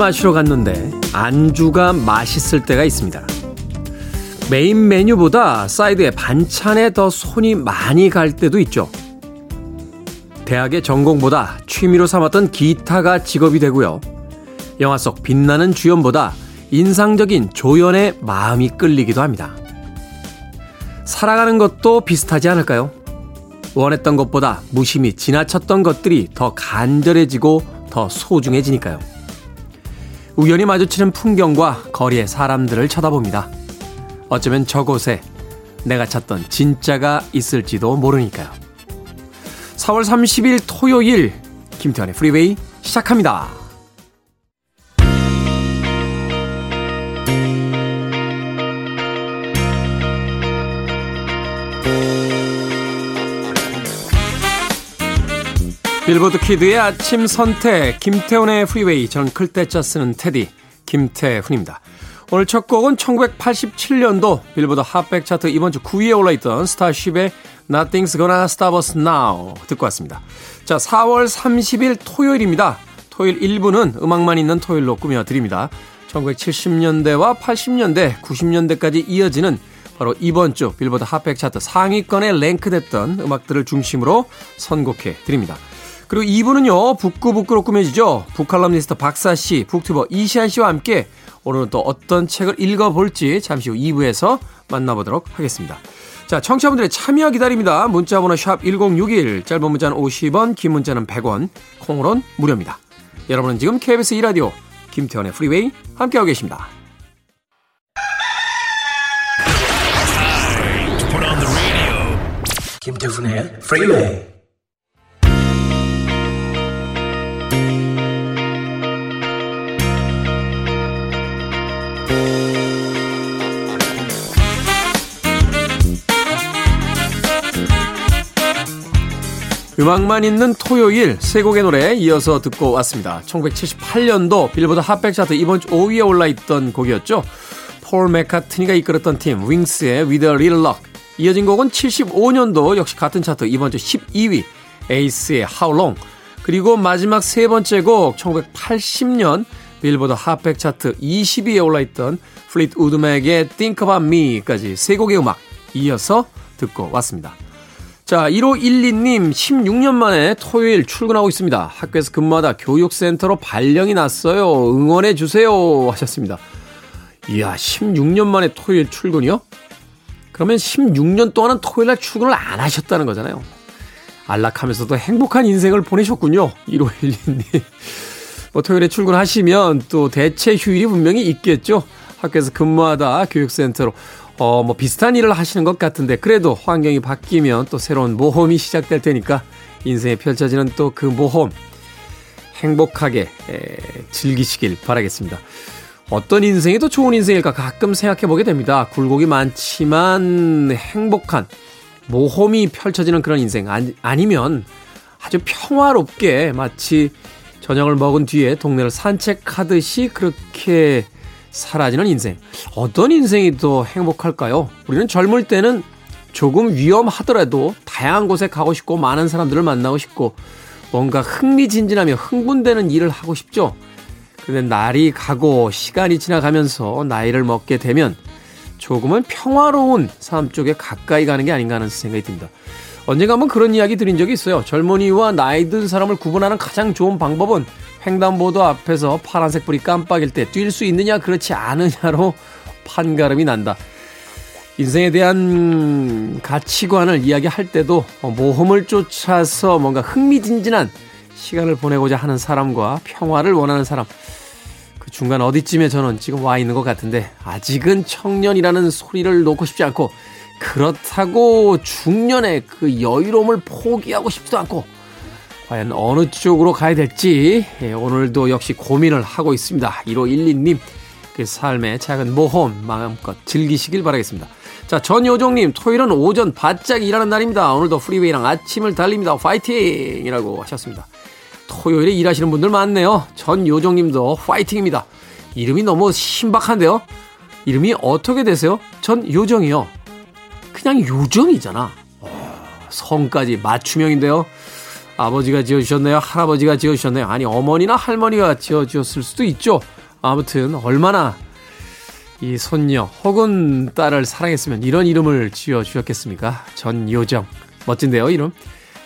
마시러 갔는데 안주가 맛있을 때가 있습니다. 메인 메뉴보다 사이드에 반찬에 더 손이 많이 갈 때도 있죠. 대학의 전공보다 취미로 삼았던 기타가 직업이 되고요. 영화 속 빛나는 주연보다 인상적인 조연에 마음이 끌리기도 합니다. 살아가는 것도 비슷하지 않을까요? 원했던 것보다 무심히 지나쳤던 것들이 더 간절해지고 더 소중해지니까요. 우연히 마주치는 풍경과 거리의 사람들을 쳐다봅니다. 어쩌면 저곳에 내가 찾던 진짜가 있을지도 모르니까요. 4월 30일 토요일 김태환의 프리웨이 시작합니다. 빌보드 Kid의 아침 선택 김태훈의 Freeway 저는 클 때 짜 쓰는 테디 김태훈입니다. 오늘 첫 곡은 1987년도 빌보드 핫백 차트 이번 주 9위에 올라있던 Starship의 Nothing's Gonna Stop Us Now 듣고 왔습니다. 자, 4월 30일 토요일입니다. 토요일 1부는 음악만 있는 토요일로 꾸며드립니다. 1970년대와 80년대, 90년대까지 이어지는 바로 이번 주 빌보드 핫백 차트 상위권에 랭크됐던 음악들을 중심으로 선곡해 드립니다. 그리고 2부는요, 북구북구로 꾸며지죠. book 칼럼니스트 박사씨, BookTuber 이시한씨와 함께 오늘은 또 어떤 책을 읽어볼지 잠시 후 2부에서 만나보도록 하겠습니다. 자, 청취자분들의 참여 기다립니다. 문자번호 샵 1061, 짧은 문자는 50원, 긴 문자는 100원, 콩으론 무료입니다. 여러분은 지금 KBS 2라디오 김태훈의 Freeway 함께하고 계십니다. 김태훈의 Freeway 음악만 있는 토요일 세 곡의 노래 이어서 듣고 왔습니다. 1978년도 빌보드 핫백 차트 이번 주 5위에 올라있던 곡이었죠. 폴 맥카트니가 이끌었던 팀 Wings의 With a Little Luck 이어진 곡은 75년도 역시 같은 차트 이번 주 12위 Ace의 How Long 그리고 마지막 세 번째 곡 1980년 빌보드 핫백 차트 20위에 올라있던 Fleetwood Mac의 Think About Me까지 세 곡의 음악 이어서 듣고 왔습니다. 자, 1512님, 16년 만에 토요일 출근하고 있습니다. 학교에서 근무하다 교육센터로 발령이 났어요. 응원해주세요. 하셨습니다. 이야, 16년 만에 토요일 출근이요? 그러면 16년 동안은 토요일 날 출근을 안 하셨다는 거잖아요. 안락하면서도 행복한 인생을 보내셨군요. 1512님. 뭐 토요일에 출근하시면 또 대체 휴일이 분명히 있겠죠. 학교에서 근무하다 교육센터로 어, 뭐 비슷한 일을 하시는 것 같은데 그래도 환경이 바뀌면 또 새로운 모험이 시작될 테니까 인생에 펼쳐지는 또 그 모험 행복하게 에, 즐기시길 바라겠습니다. 어떤 인생이 더 좋은 인생일까 가끔 생각해 보게 됩니다. 굴곡이 많지만 행복한 모험이 펼쳐지는 그런 인생 아니, 아니면 아주 평화롭게 마치 저녁을 먹은 뒤에 동네를 산책하듯이 그렇게 사라지는 인생. 어떤 인생이 더 행복할까요? 우리는 젊을 때는 조금 위험하더라도 다양한 곳에 가고 싶고 많은 사람들을 만나고 싶고 뭔가 흥미진진하며 흥분되는 일을 하고 싶죠. 근데 날이 가고 시간이 지나가면서 나이를 먹게 되면 조금은 평화로운 삶 쪽에 가까이 가는 게 아닌가 하는 생각이 듭니다. 언젠가 한번 그런 이야기 드린 적이 있어요. 젊은이와 나이 든 사람을 구분하는 가장 좋은 방법은 횡단보도 앞에서 파란색 불이 깜빡일 때 뛸 수 있느냐 그렇지 않느냐로 판가름이 난다. 인생에 대한 가치관을 이야기할 때도 모험을 쫓아서 뭔가 흥미진진한 시간을 보내고자 하는 사람과 평화를 원하는 사람 그 중간 어디쯤에 저는 지금 와 있는 것 같은데 아직은 청년이라는 소리를 놓고 싶지 않고 그렇다고 중년의 그 여유로움을 포기하고 싶지도 않고 과연 어느 쪽으로 가야 될지 예, 오늘도 역시 고민을 하고 있습니다. 1512님 그 삶의 작은 모험 마음껏 즐기시길 바라겠습니다. 자 전요정님 토요일은 오전 바짝 일하는 날입니다. 오늘도 Freeway랑 아침을 달립니다. 파이팅이라고 하셨습니다. 토요일에 일하시는 분들 많네요. 전요정님도 파이팅입니다. 이름이 너무 신박한데요. 이름이 어떻게 되세요? 전 요정이요. 그냥 요정이잖아. 어, 성까지 맞춤형인데요. 아버지가 지어주셨나요? 할아버지가 지어주셨나요? 아니, 어머니나 할머니가 지어주셨을 수도 있죠. 아무튼, 얼마나 이 손녀 혹은 딸을 사랑했으면 이런 이름을 지어주셨겠습니까? 전요정. 멋진데요, 이름?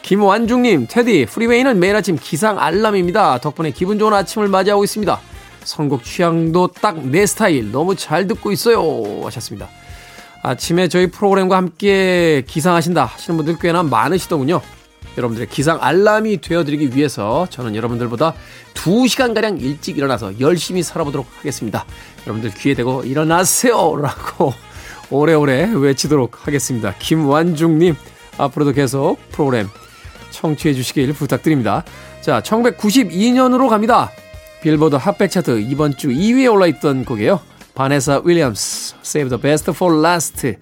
김완중님, 테디, 프리웨이는 매일 아침 기상 알람입니다. 덕분에 기분 좋은 아침을 맞이하고 있습니다. 선곡 취향도 딱 내 스타일. 너무 잘 듣고 있어요. 하셨습니다. 아침에 저희 프로그램과 함께 기상하신다 하시는 분들 꽤나 많으시더군요. 여러분들의 기상 알람이 되어드리기 위해서 저는 여러분들보다 2시간가량 일찍 일어나서 열심히 살아보도록 하겠습니다. 여러분들 귀에 대고 일어나세요! 라고 오래오래 외치도록 하겠습니다. 김완중님, 앞으로도 계속 프로그램 청취해 주시길 부탁드립니다. 자, 1992년으로 갑니다. 빌보드 핫백 차트 이번 주 2위에 올라있던 곡이에요. 바네사 윌리엄스, Save the Best for Last.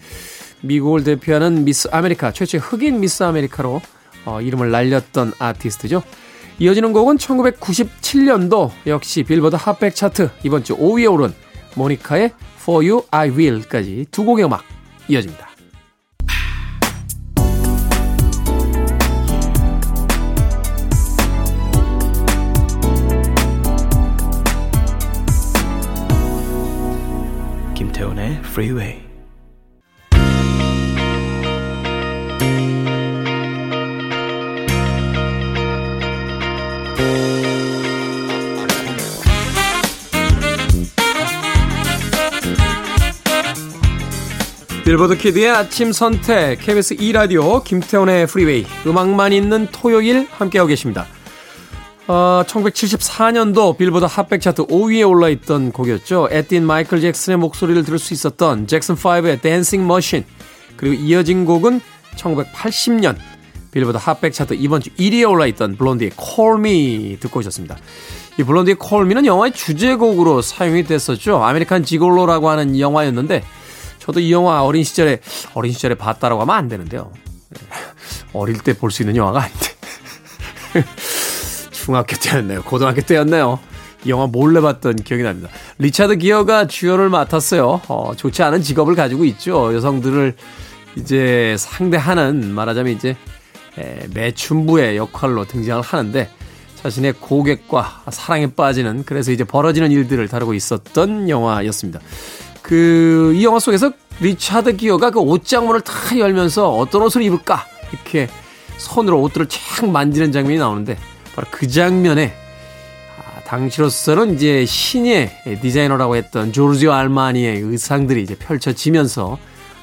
미국을 대표하는 미스 아메리카, 최초의 흑인 미스 아메리카로 어, 이름을 날렸던 아티스트죠. 이어지는 곡은 1997년도 역시 빌보드 핫백 차트 이번 주 5위에 오른 모니카의 For You I Will까지 두 곡의 음악 이어집니다. 김태훈의 Freeway. 빌보드 Kid의 아침 선택 KBS 2라디오 김태훈의 Freeway 음악만 있는 토요일 함께하고 계십니다. 어, 1974년도 빌보드 핫백 차트 5위에 올라있던 곡이었죠. 앳된 마이클 잭슨의 목소리를 들을 수 있었던 Jackson 5의 Dancing Machine 그리고 이어진 곡은 1980년 빌보드 핫백 차트 이번 주 1위에 올라있던 Blondie의 Call Me 듣고 오셨습니다. 이 Blondie의 Call Me는 영화의 주제곡으로 사용이 됐었죠. American Gigolo라고 하는 영화였는데 저도 이 영화 어린 시절에 어린 시절에 봤다라고 하면 안 되는데요. 어릴 때 볼 수 있는 영화가 아닌데. 중학교 때였네요. 고등학교 때였네요. 이 영화 몰래 봤던 기억이 납니다. 리차드 기어가 주연을 맡았어요. 어, 좋지 않은 직업을 가지고 있죠. 여성들을 이제 상대하는 말하자면 이제 매춘부의 역할로 등장을 하는데 자신의 고객과 사랑에 빠지는 그래서 이제 벌어지는 일들을 다루고 있었던 영화였습니다. 그, 이 영화 속에서 리차드 기어가 그 옷장문을 탁 열면서 어떤 옷을 입을까? 이렇게 손으로 옷들을 쫙 만지는 장면이 나오는데, 바로 그 장면에, 아, 당시로서는 이제 신예 디자이너라고 했던 조르지오 알마니의 의상들이 이제 펼쳐지면서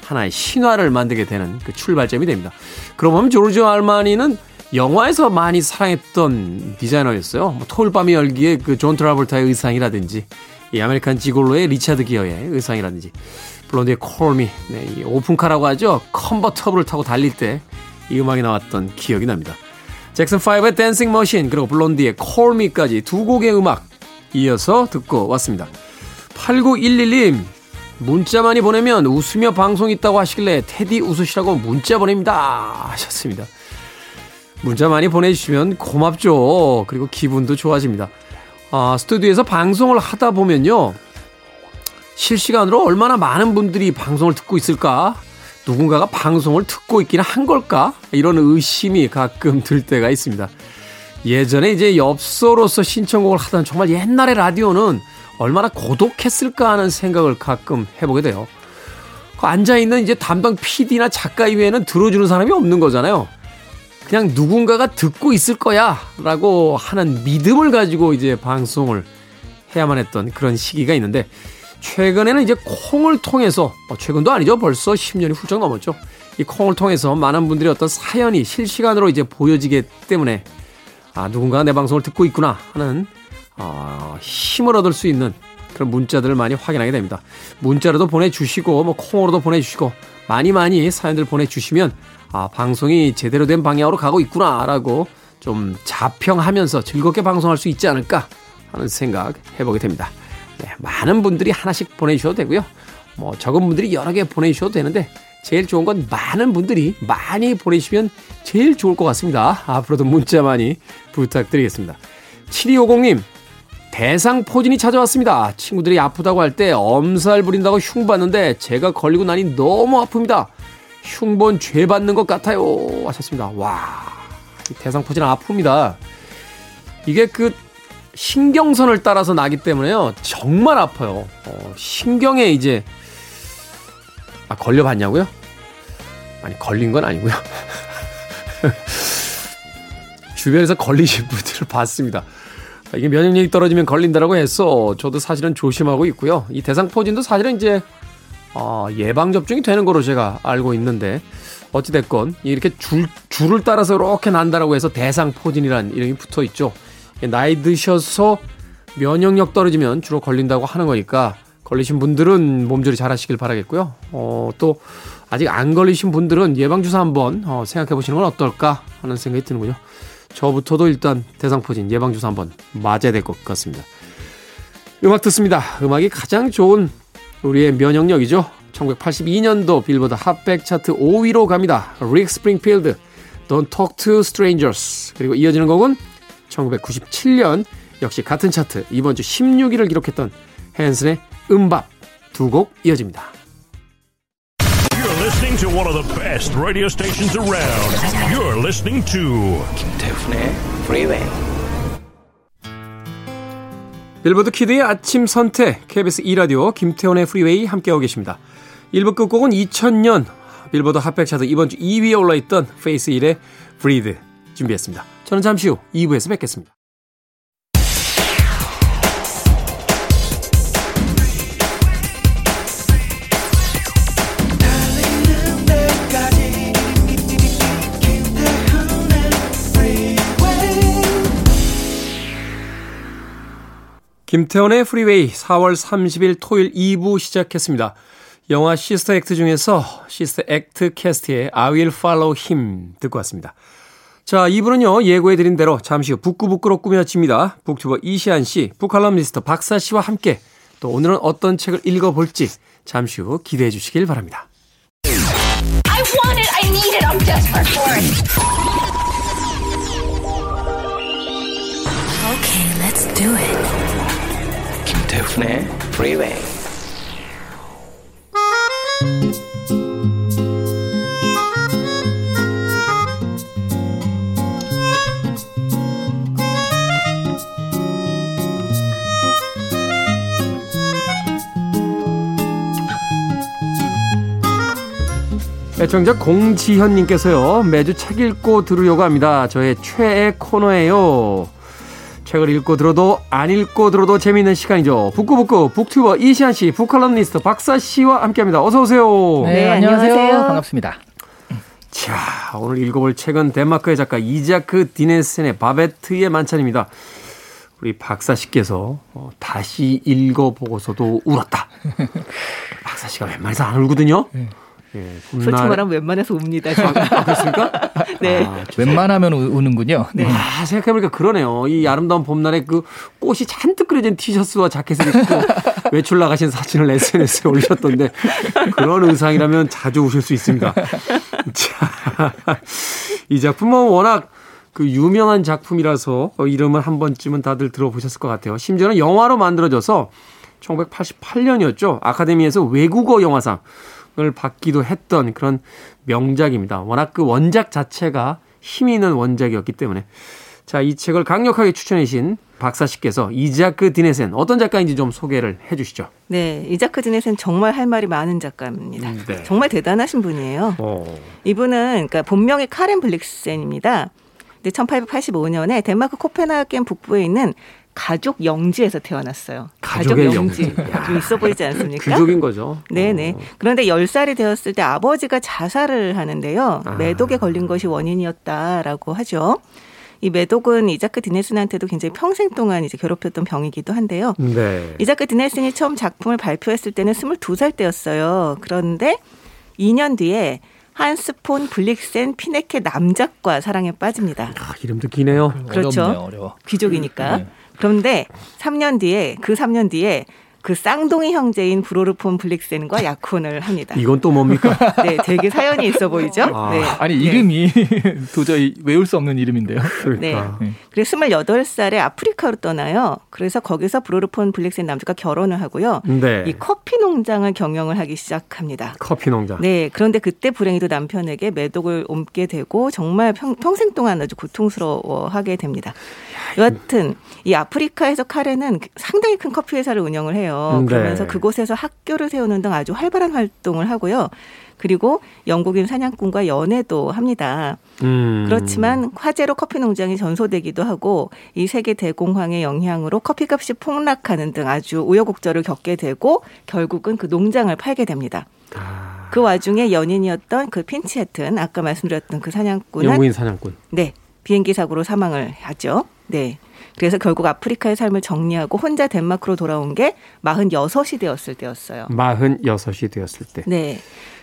하나의 신화를 만들게 되는 그 출발점이 됩니다. 그러고 보면 조르지오 알마니는 영화에서 많이 사랑했던 디자이너였어요. 뭐 토요일밤의 열기에 그 존 트라볼타의 의상이라든지 이 American Gigolo의 리차드 기어의 의상이라든지 Blondie의 Call Me 네, 이 오픈카라고 하죠. 컨버터블을 타고 달릴 때 이 음악이 나왔던 기억이 납니다. Jackson 5의 Dancing Machine 그리고 Blondie의 Call Me까지 두 곡의 음악 이어서 듣고 왔습니다. 8911님 문자 많이 보내면 웃으며 방송 있다고 하시길래 테디 웃으시라고 문자 보냅니다. 하셨습니다. 문자 많이 보내주시면 고맙죠. 그리고 기분도 좋아집니다 아, 스튜디오에서 방송을 하다 보면요. 실시간으로 얼마나 많은 분들이 방송을 듣고 있을까? 누군가가 방송을 듣고 있기는 한 걸까? 이런 의심이 가끔 들 때가 있습니다. 예전에 이제 엽서로서 신청곡을 하던 정말 옛날의 라디오는 얼마나 고독했을까 하는 생각을 가끔 해보게 돼요. 그 앉아있는 이제 담당 PD나 작가 이외에는 들어주는 사람이 없는 거잖아요. 그냥 누군가가 듣고 있을 거야 라고 하는 믿음을 가지고 이제 방송을 해야만 했던 그런 시기가 있는데 최근에는 이제 콩을 통해서 어, 최근도 아니죠. 벌써 10년이 훌쩍 넘었죠. 이 콩을 통해서 많은 분들이 어떤 사연이 실시간으로 이제 보여지기 때문에 아 누군가가 내 방송을 듣고 있구나 하는 어, 힘을 얻을 수 있는 그런 문자들을 많이 확인하게 됩니다. 문자로도 보내주시고 뭐 콩으로도 보내주시고 많이 많이 사연들 보내주시면 아, 방송이 제대로 된 방향으로 가고 있구나라고 좀 자평하면서 즐겁게 방송할 수 있지 않을까 하는 생각 해보게 됩니다. 네, 많은 분들이 하나씩 보내주셔도 되고요. 뭐 적은 분들이 여러 개 보내주셔도 되는데 제일 좋은 건 많은 분들이 많이 보내시면 제일 좋을 것 같습니다. 앞으로도 문자 많이 부탁드리겠습니다. 7250님, 대상 포진이 찾아왔습니다. 친구들이 아프다고 할 때 엄살 부린다고 흉봤는데 제가 걸리고 나니 너무 아픕니다. 흉본 죄 받는 것 같아요. 하셨습니다. 와, 대상포진 아픕니다. 이게 그 신경선을 따라서 나기 때문에요. 정말 아파요. 어, 신경에 이제 아 걸려봤냐고요? 아니 걸린 건 아니고요. 주변에서 걸리신 분들을 봤습니다. 이게 면역력이 떨어지면 걸린다라고 해서 저도 사실은 조심하고 있고요. 이 대상포진도 사실은 이제 어, 예방접종이 되는 거로 제가 알고 있는데 어찌됐건 이렇게 줄, 줄을 따라서 이렇게 난다라고 해서 대상포진이라는 이름이 붙어 있죠. 나이 드셔서 면역력 떨어지면 주로 걸린다고 하는 거니까 걸리신 분들은 몸조리 잘 하시길 바라겠고요. 어, 또 아직 안 걸리신 분들은 예방주사 한번 어, 생각해 보시는 건 어떨까 하는 생각이 드는군요. 저부터도 일단 대상포진 예방주사 한번 맞아야 될 것 같습니다. 음악 듣습니다. 음악이 가장 좋은 우리의 면역력이죠. 1982년도 빌보드 핫백 차트 5위로 갑니다. 릭 스프링필드, Don't Talk to Strangers. 그리고 이어지는 곡은 1997년 역시 같은 차트 이번 주 16위를 기록했던 Hanson의 MMMBop 두 곡 이어집니다. You're listening to one of the best radio stations around. You're listening to 김태훈의 Freeway. 빌보드 Kid의 아침 선택 KBS 2라디오 김태훈의 Freeway 함께하고 계십니다. 1부 끝곡은 2000년 빌보드 핫백 차트 이번 주 2위에 올라있던 페이스 힐의 Breathe 준비했습니다. 저는 잠시 후 2부에서 뵙겠습니다. 김태훈의 프리웨이 4월 30일 토요일 2부 시작했습니다. 영화 시스터 액트 중에서 시스터 액트 캐스트의 I will follow him 듣고 왔습니다. 자, 2부는요, 예고해드린 대로 잠시 후 북구북구로 꾸며집니다. 북튜버 이시한 씨, 북칼럼니스트 박사 씨와 함께 또 오늘은 어떤 책을 읽어볼지 잠시 후 기대해 주시길 바랍니다. I want it. I need it. I'm desperate for it. Okay, let's do it. 김태훈의 Freeway. 애청자 공지현님께서요, 매주 책 읽고 들으려고 합니다. 저의 최애 코너예요. 책을 읽고 들어도 안 읽고 들어도 재미있는 시간이죠. 북구북구 북튜버 이시안 씨, 북칼럼니스트 박사 씨와 함께합니다. 어서 오세요. 네, 네, 안녕하세요. 안녕하세요. 반갑습니다. 자, 오늘 읽어볼 책은 덴마크의 작가 이자크 디네센의 바베트의 만찬입니다. 우리 박사 씨께서 어, 다시 읽어보고서도 울었다. 박사 씨가 웬만해서 안 울거든요. 예, 솔직히 봄날- 말하면 웬만해서 웁니다. 제가. 아, 그렇습니까? 네. 아, 웬만하면 우- 우는군요. 네. 아, 생각해보니까 그러네요. 이 아름다운 봄날에 그 꽃이 잔뜩 그려진 티셔츠와 자켓을 입고 외출 나가신 사진을 SNS에 올리셨던데 그런 의상이라면 자주 우실 수 있습니다. 자, 이 작품은 워낙 그 유명한 작품이라서 어, 이름을 한 번쯤은 다들 들어보셨을 것 같아요. 심지어는 영화로 만들어져서 1988년이었죠. 아카데미에서 외국어 영화상 을 받기도 했던 그런 명작입니다. 워낙 그 원작 자체가 힘이 있는 원작이었기 때문에. 자, 이 책을 강력하게 추천해 주신 박사 씨께서 이자크 디네센 어떤 작가인지 좀 소개를 해 주시죠. 네, 이자크 드넷은 정말 할 말이 많은 작가입니다. 음, 네. 정말 대단하신 분이에요. 어. 이분은 그러니까 본명이 카렌 블릭센입니다. 근데 1885년에 덴마크 코펜하겐 북부에 있는 가족 영지에서 태어났어요. 가족의 가족 영지. 좀 있어 보이지 않습니까? 귀족인 거죠. 네네. 어. 그런데 10살이 되었을 때 아버지가 자살을 하는데요. 아. 매독에 걸린 것이 원인이었다라고 하죠. 이 매독은 이자크 디네슨한테도 굉장히 평생 동안 이제 괴롭혔던 병이기도 한데요. 네. 이자크 디네슨이 처음 작품을 발표했을 때는 22살 때였어요. 그런데 2년 뒤에 한스 폰 블릭센 피네케 남작과 사랑에 빠집니다. 아, 이름도 기네요. 그렇죠. 어렵네요, 어려워. 귀족이니까. 네. 그런데 3년 뒤에 그 3년 뒤에 그 쌍둥이 형제인 브로르폰 블릭센과 약혼을 합니다. 이건 또 뭡니까? 네, 되게 사연이 있어 보이죠? 아. 네. 아니 네. 이름이 도저히 외울 수 없는 이름인데요. 그러니까. 네. 그래서 28살에 아프리카로 떠나요. 그래서 거기서 브로르폰 블릭센 남자가 결혼을 하고요. 네. 이 커피 농장을 경영을 하기 시작합니다. 커피 농장. 네, 그런데 그때 불행히도 남편에게 매독을 옮게 되고 정말 평, 평생 동안 아주 고통스러워하게 됩니다. 여하튼 이 아프리카에서 카레는 상당히 큰 커피 회사를 운영을 해요. 음, 네. 그러면서 그곳에서 학교를 세우는 등 아주 활발한 활동을 하고요. 그리고 영국인 사냥꾼과 연애도 합니다. 음. 그렇지만 화재로 커피 농장이 전소되기도 하고 이 세계 대공황의 영향으로 커피값이 폭락하는 등 아주 우여곡절을 겪게 되고 결국은 그 농장을 팔게 됩니다. 아, 그 와중에 연인이었던 그 핀치해튼 아까 말씀드렸던 그 사냥꾼은 영국인 사냥꾼. 네 비행기 사고로 사망을 하죠. 네. 그래서 결국 아프리카의 삶을 정리하고 혼자 덴마크로 돌아온 게 46이 되었을 때였어요. 46이 되었을 때. 네.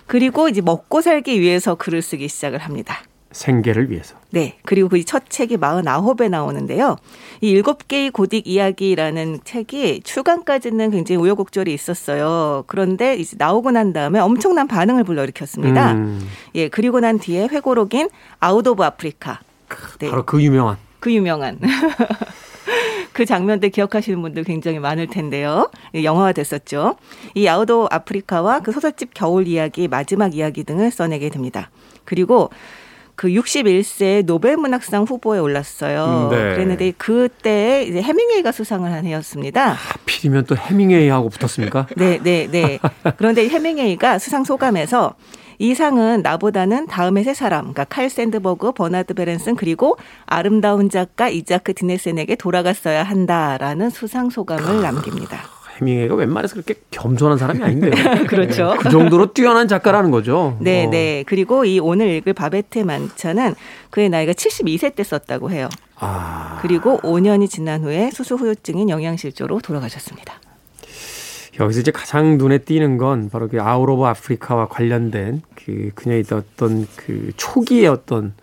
그리고 이제 먹고 살기 위해서 글을 쓰기 시작을 합니다. 생계를 위해서. 네. 그리고 그 첫 책이 49에 나오는데요. 이 일곱 개의 고딕 이야기라는 책이 출간까지는 굉장히 우여곡절이 있었어요. 그런데 이제 나오고 난 다음에 엄청난 반응을 불러일으켰습니다. 음, 예. 그리고 난 뒤에 회고록인 아웃 오브 아프리카. 네. 바로 그 유명한. 그 유명한 그 장면들 기억하시는 분들 굉장히 많을 텐데요. 예, 영화화 됐었죠. 이 아웃 오브 아프리카와 그 소설집 겨울 이야기, 마지막 이야기 등을 써내게 됩니다. 그리고 그 61세 노벨 문학상 후보에 올랐어요. 음, 네. 그랬는데 그때 이제 헤밍웨이가 수상을 한 해였습니다. 하필이면 또 헤밍웨이하고 붙었습니까? 네, 네, 네. 그런데 헤밍웨이가 수상 소감에서 이 상은 나보다는 다음의 세 사람, 그러니까 칼 샌드버그, 버나드 베렌슨 그리고 아름다운 작가 이자크 디네센에게 돌아갔어야 한다라는 수상 소감을 남깁니다. 헤밍웨이가 웬만해서 그렇게 겸손한 사람이 아닌데요. 그렇죠. 그 정도로 뛰어난 작가라는 거죠. 네, 어. 네. 그리고 이 오늘 읽을 바베트의 만찬은 그의 나이가 72세 때 썼다고 해요. 아, 그리고 5년이 지난 후에 수술 후유증인 영양실조로 돌아가셨습니다. 여기서 이제 가장 눈에 띄는 건 바로 그 아웃 오브 아프리카와 관련된 그 그녀의 어떤 그 초기의 어떤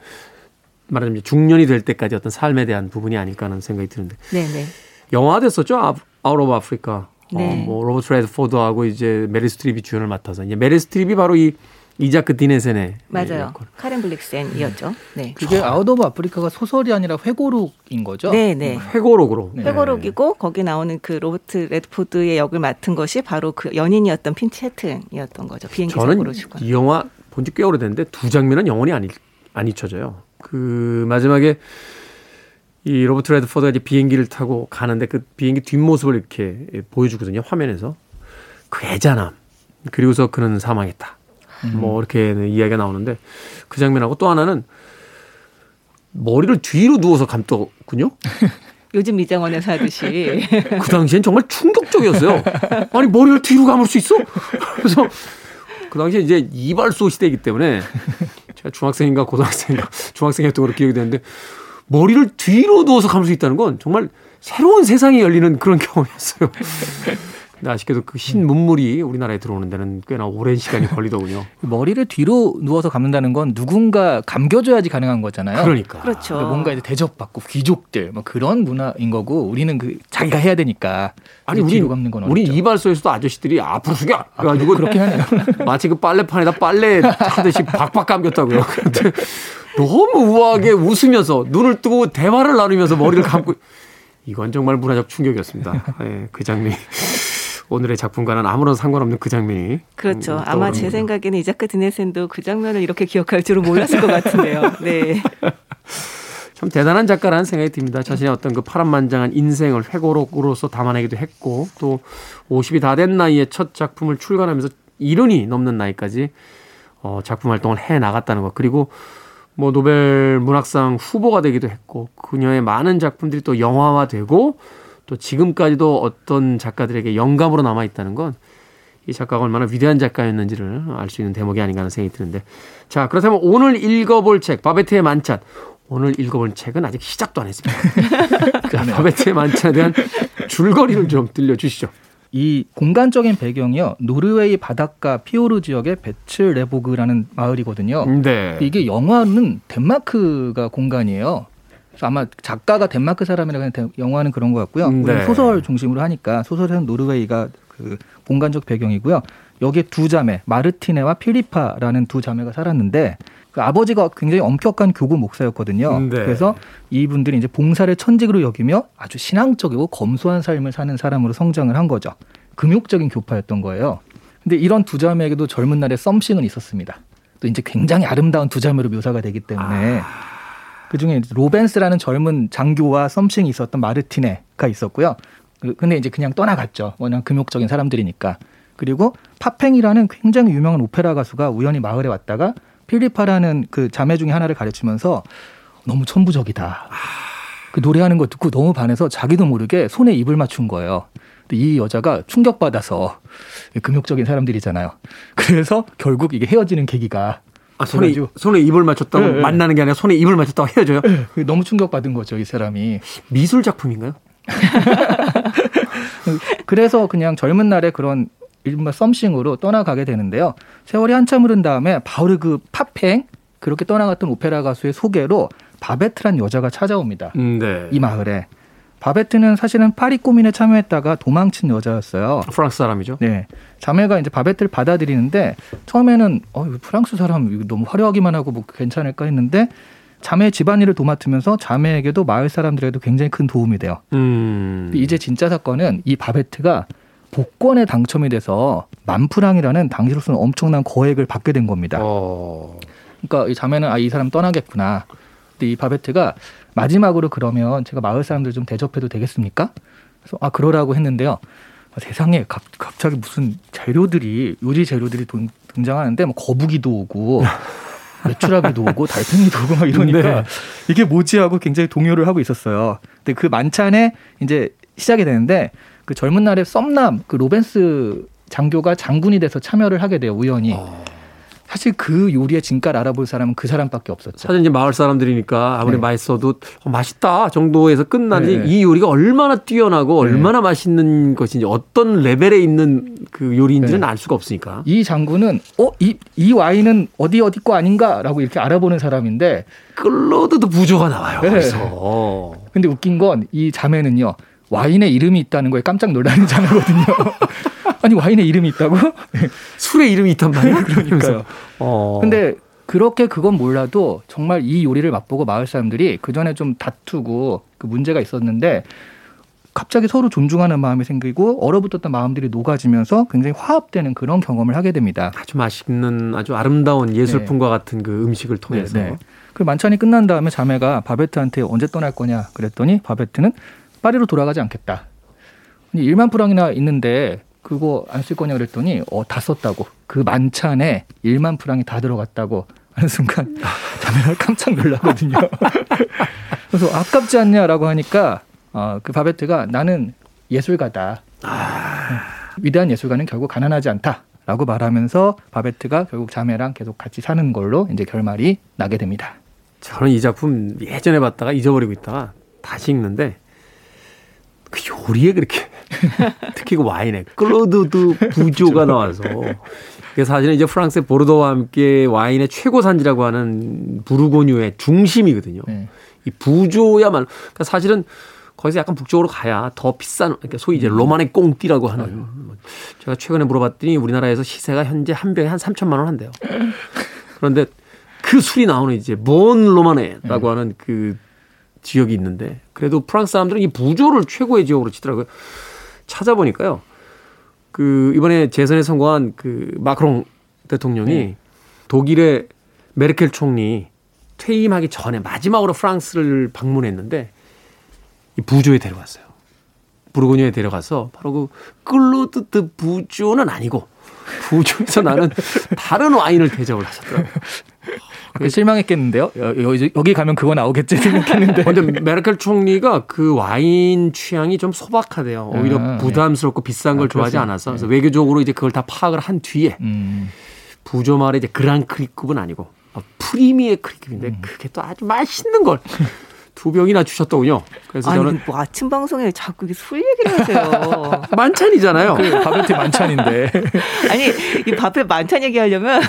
말하자면 중년이 될 때까지 어떤 삶에 대한 부분이 아닐까 하는 생각이 드는데 네, 네. 영화화 됐었죠 아, 아웃 오브 아프리카. 네. 어, 뭐 로버트 레드포드하고 이제 메릴 스트립이 주연을 맡아서 이제 메릴 스트립이 바로 이 이자크 디네센의 맞아요. 역할. 카렌 블릭센이었죠. 네. 그게 아웃 오브 아프리카가 소설이 아니라 회고록인 거죠? 네, 네. 회고록으로. 네. 회고록이고 거기 나오는 그 로버트 레드포드의 역을 맡은 것이 바로 그 연인이었던 핀치 해튼이었던 거죠. 비행기 저는 사고로 죽은. 이 영화 본 지 꽤 오래됐는데 두 장면은 영원히 안, 잊, 안 잊혀져요. 그 마지막에 이 로버트 레드포드가 이제 비행기를 타고 가는데 그 비행기 뒷모습을 이렇게 보여주거든요. 화면에서. 그 애잔함. 그리고서 그는 사망했다. 뭐 이렇게 이야기가 나오는데 그 장면하고 또 하나는 머리를 뒤로 누워서 감더군요. 요즘 이장원에서 하듯이. 그 당시엔 정말 충격적이었어요. 아니 머리를 뒤로 감을 수 있어? 그래서 그 당시에 이제 이발소 시대이기 때문에 제가 중학생인가 고등학생인가 중학생이었던 걸로 기억이 되는데 머리를 뒤로 누워서 감을 수 있다는 건 정말 새로운 세상이 열리는 그런 경험이었어요. 근데 아쉽게도 그 흰 문물이 우리나라에 들어오는 데는 꽤나 오랜 시간이 걸리더군요. 머리를 뒤로 누워서 감는다는 건 누군가 감겨줘야지 가능한 거잖아요. 그러니까. 그렇죠. 그러니까 뭔가 이제 대접받고 귀족들 뭐 그런 문화인 거고 우리는 그 자기가 해야 되니까 아니 그 우리 뒤로 감는 건 우리 어렵죠. 이발소에서도 아저씨들이 앞으로 숙여 그래가지고 그렇긴 하네요. 마치 그 빨래판에다 빨래 하듯이 박박 감겼다고요. 그런데 너무 우아하게 웃으면서 눈을 뜨고 대화를 나누면서 머리를 감고 이건 정말 문화적 충격이었습니다. 예, 그 장면이 오늘의 작품과는 아무런 상관없는 그 장면이 그렇죠. 음, 아마 제. 생각에는 이자크 디네센도 그 장면을 이렇게 기억할 줄은 몰랐을 것 같은데요. 네. 참 대단한 작가라는 생각이 듭니다. 자신의 어떤 그 파란만장한 인생을 회고록으로서 담아내기도 했고 또 50이 다 된 나이에 첫 작품을 출간하면서 70이 넘는 나이까지 어, 작품 활동을 해 나갔다는 것 그리고 뭐 노벨 문학상 후보가 되기도 했고 그녀의 많은 작품들이 또 영화화되고 또 지금까지도 어떤 작가들에게 영감으로 남아 있다는 건 이 작가가 얼마나 위대한 작가였는지를 알 수 있는 대목이 아닌가 하는 생각이 드는데 자 그렇다면 오늘 읽어볼 책 바베트의 만찬 오늘 읽어볼 책은 아직 시작도 안 했습니다. 자, 바베트의 만찬에 대한 줄거리를 좀 들려주시죠. 이 공간적인 배경이요 노르웨이 바닷가 피오르 지역의 베츠레보그라는 마을이거든요. 네. 이게 영화는 덴마크가 공간이에요. 그래서 아마 작가가 덴마크 사람이라 그냥 데- 영화는 그런 것 같고요. 음, 네. 소설 중심으로 하니까 소설에는 노르웨이가 그 공간적 배경이고요. 여기에 두 자매 마르티네와 필리파라는 두 자매가 살았는데 그 아버지가 굉장히 엄격한 교구 목사였거든요. 네. 그래서 이분들이 이제 봉사를 천직으로 여기며 아주 신앙적이고 검소한 삶을 사는 사람으로 성장을 한 거죠. 금욕적인 교파였던 거예요. 근데 이런 두 자매에게도 젊은 날에 썸씽은 있었습니다. 또 이제 굉장히 아름다운 두 자매로 묘사가 되기 때문에 그 중에 로벤스라는 젊은 장교와 썸씽이 있었던 마르티네가 있었고요. 그- 근데 이제 그냥 떠나갔죠. 워낙 금욕적인 사람들이니까. 그리고 파팽이라는 굉장히 유명한 오페라 가수가 우연히 마을에 왔다가 필리파라는 그 자매 중에 하나를 가르치면서 너무 천부적이다. 그 노래하는 거 듣고 너무 반해서 자기도 모르게 손에 입을 맞춘 거예요. 이 여자가 충격받아서 금욕적인 사람들이잖아요. 그래서 결국 이게 헤어지는 계기가 아, 손에, 손에 입을 맞췄다고 네, 네. 만나는 게 아니라 손에 입을 맞췄다고 헤어져요? 너무 충격받은 거죠, 이 사람이. 미술 작품인가요? 그래서 그냥 젊은 날에 그런 일반 썸씽으로 떠나가게 되는데요. 세월이 한참 흐른 다음에 바로 그 팝행 그렇게 떠나갔던 오페라 가수의 소개로 바베트란 여자가 찾아옵니다. 음, 네. 이 마을에. 바베트는 사실은 파리 꼬민에 참여했다가 도망친 여자였어요. 프랑스 사람이죠. 네. 자매가 이제 바베트를 받아들이는데 처음에는 어, 프랑스 사람 너무 화려하기만 하고 뭐 괜찮을까 했는데 자매 집안일을 도맡으면서 자매에게도 마을 사람들에게도 굉장히 큰 도움이 돼요. 음. 이제 진짜 사건은 이 바베트가 복권에 당첨이 돼서 만프랑이라는 당시로서는 엄청난 거액을 받게 된 겁니다. 어. 그러니까 이 자매는 아 이 사람 떠나겠구나. 이 바베트가 마지막으로 그러면 제가 마을 사람들 좀 대접해도 되겠습니까? 그래서 아 그러라고 했는데요. 아, 세상에 갑, 갑자기 무슨 재료들이 요리 재료들이 돈- 등장하는데 뭐 거북이도 오고 메추라기도 오고 달팽이도 오고 막 이러니까 네. 이게 뭐지 하고 굉장히 동요를 하고 있었어요. 근데 그 만찬에 이제 시작이 되는데 그 젊은 날에 썸남 그 로벤스 장교가 장군이 돼서 참여를 하게 돼요 우연히. 사실 그 요리의 진가를 알아볼 사람은 그 사람밖에 없었죠. 사실 이제 마을 사람들이니까 아무리 네. 맛있어도 어, 맛있다 정도에서 끝나지 네. 이 요리가 얼마나 뛰어나고 네. 얼마나 맛있는 것인지 어떤 레벨에 있는 그 요리인지는 네. 알 수가 없으니까. 이 장군은 어 이 이 와인은 어디 어디 거 아닌가라고 이렇게 알아보는 사람인데 끌로드도 부조가 나와요. 네. 그래서 근데 웃긴 건 이 자매는요 와인의 이름이 있다는 거에 깜짝 놀라는 자매거든요. 아니 와인의 이름이 있다고? 술에 이름이 있단 말이야. 그러니까요. 어. 근데 그렇게 그건 몰라도 정말 이 요리를 맛보고 마을 사람들이 그 전에 좀 다투고 그 문제가 있었는데 갑자기 서로 존중하는 마음이 생기고 얼어붙었던 마음들이 녹아지면서 굉장히 화합되는 그런 경험을 하게 됩니다. 아주 맛있는 아주 아름다운 예술품과 같은 그 음식을 통해서 네, 네. 그 만찬이 끝난 다음에 자매가 바베트한테 언제 떠날 거냐 그랬더니 바베트는 파리로 돌아가지 않겠다. 1만 프랑이나 있는데 그거 안 쓸 거냐 그랬더니 어, 다 썼다고. 그 만찬에 1만 프랑이 다 들어갔다고 하는 순간 자매가 깜짝 놀라거든요. 그래서 아깝지 않냐라고 하니까 어, 그 바베트가 나는 예술가다. 위대한 예술가는 결국 가난하지 않다 라고 말하면서 바베트가 결국 자매랑 계속 같이 사는 걸로 이제 결말이 나게 됩니다. 저는 이 작품 예전에 봤다가 잊어버리고 있다가 다시 읽는데 그 요리에 그렇게 특히 그 와인에 클로 드 부조가 나와서 그게 사실은 이제 프랑스의 보르도와 함께 와인의 최고 산지라고 하는 부르고뉴의 중심이거든요. 네. 이 부조야만 그러니까 사실은 거기서 약간 북쪽으로 가야 더 비싼 그러니까 소위 이제 로마네 꽁띠라고 하는 뭐 제가 최근에 물어봤더니 우리나라에서 시세가 현재 한 병에 한 3천만 원 한대요. 그런데 그 술이 나오는 이제 몬 로마네라고 하는 그 지역이 있는데 그래도 프랑스 사람들은 이 부조를 최고의 지역으로 치더라고요. 찾아보니까요. 그 이번에 재선에 성공한 그 마크롱 대통령이 독일의 메르켈 총리 퇴임하기 전에 마지막으로 프랑스를 방문했는데 이 부조에 데려갔어요. 부르고뉴에 데려가서 바로 그 끌로드드 부조는 아니고 부조에서 나는 다른 와인을 대접을 하셨더라고요. 그 실망했겠는데요. 여, 여, 여기 가면 그거 나오겠지 생각했는데. 근데 메르켈 총리가 그 와인 취향이 좀 소박하대요. 오히려 아, 부담스럽고 비싼 걸 아, 좋아하지. 않아서 그래서 외교적으로 이제 그걸 다 파악을 한 뒤에 음, 부조 말에 이제 그랑크리급은 아니고 어, 프리미의 크리급인데 음. 그게 또 아주 맛있는 걸 두 병이나 주셨더군요. 그래서 아니 저는 뭐 아침 방송에 자꾸 술 얘기를 하세요. 만찬이잖아요. 그 바베트 만찬인데 아니 이 바베트의 만찬 얘기하려면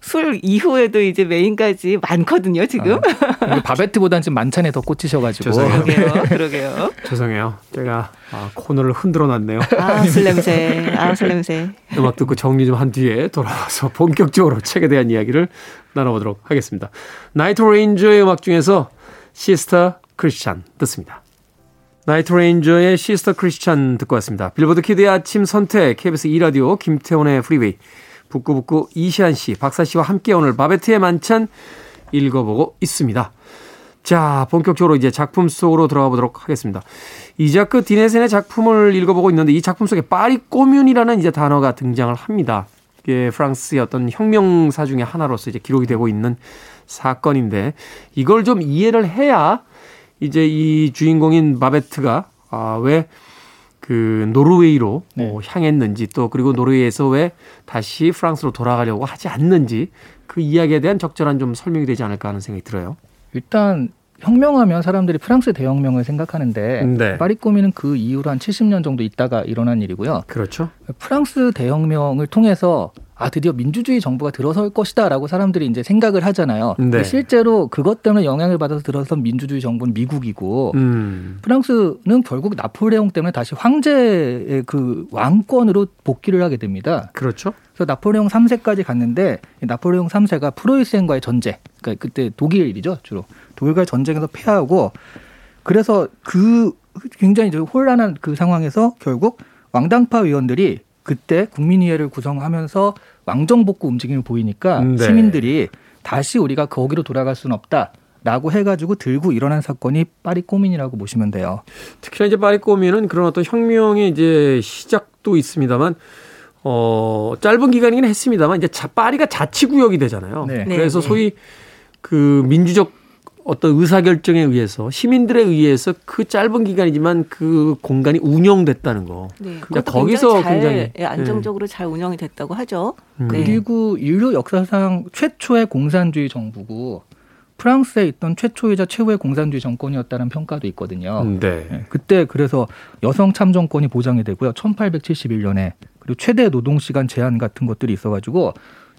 술 이후에도 이제 메인까지 많거든요 지금. 아, 바베트보다는 지금 만찬에 더 꽂히셔가지고. 그러게요, 그러게요. 죄송해요. 제가 아, 코너를 흔들어 놨네요. 아 술 냄새, 아 술 냄새. 음악 듣고 정리 좀 한 뒤에 돌아와서 본격적으로 책에 대한 이야기를 나눠보도록 하겠습니다. 나이트 레인저의 음악 중에서 시스터 크리스찬 듣습니다. 나이트 레인저의 시스터 크리스찬 듣고 왔습니다. 빌보드 키드의 아침 선택 KBS 2라디오 김태훈의 프리웨이 북구북구 이시안 씨, 박사 씨와 함께 오늘 바베트의 만찬 읽어보고 있습니다. 자, 본격적으로 이제 작품 속으로 들어가 보도록 하겠습니다. 이자크 디네센의 작품을 읽어보고 있는데 이 작품 속에 파리 꼬뮌이라는 이제 단어가 등장을 합니다. 이게 프랑스의 어떤 혁명사 중의 하나로서 이제 기록이 되고 있는 사건인데 이걸 좀 이해를 해야 이제 이 주인공인 바베트가 아, 왜 그 노르웨이로 네. 어, 향했는지 또 그리고 노르웨이에서 왜 다시 프랑스로 돌아가려고 하지 않는지 그 이야기에 대한 적절한 좀 설명이 되지 않을까 하는 생각이 들어요. 일단 혁명하면 사람들이 프랑스 대혁명을 생각하는데 네. 파리 꼬미는 그 이후로 한 70년 정도 있다가 일어난 일이고요. 그렇죠. 프랑스 대혁명을 통해서 아 드디어 민주주의 정부가 들어설 것이다라고 사람들이 이제 생각을 하잖아요. 네. 실제로 그것 때문에 영향을 받아서 들어선 민주주의 정부는 미국이고 음. 프랑스는 결국 나폴레옹 때문에 다시 황제의 그 왕권으로 복귀를 하게 됩니다. 그렇죠. 그래서 나폴레옹 3세까지 갔는데 이 나폴레옹 3세가 프로이센과의 전쟁, 그러니까 그때 독일이죠 주로 독일과의 전쟁에서 패하고 그래서 그 굉장히 좀 혼란한 그 상황에서 결국 왕당파 의원들이 그때 국민의회를 구성하면서 왕정복구 움직임을 보이니까 네. 시민들이 다시 우리가 거기로 돌아갈 수는 없다 라고 해가지고 들고 일어난 사건이 파리 꼬민이라고 보시면 돼요. 특히나 이제 파리 꼬미는 그런 어떤 혁명의 이제 시작도 있습니다만 어 짧은 기간이긴 했습니다만 이제 자, 파리가 자치구역이 되잖아요. 네. 네, 그래서 네. 소위 그 민주적 어떤 의사결정에 의해서 시민들에 의해서 그 짧은 기간이지만 그 공간이 운영됐다는 거. 네, 그러니까 거기서 굉장히 잘, 굉장히 예, 안정적으로 잘 운영이 됐다고 하죠. 음. 네. 그리고 인류 역사상 최초의 공산주의 정부고 프랑스에 있던 최초이자 최후의 공산주의 정권이었다는 평가도 있거든요. 네. 예, 그때 그래서 여성 참정권이 보장이 되고요. 1871년에 그리고 최대 노동 시간 제한 같은 것들이 있어가지고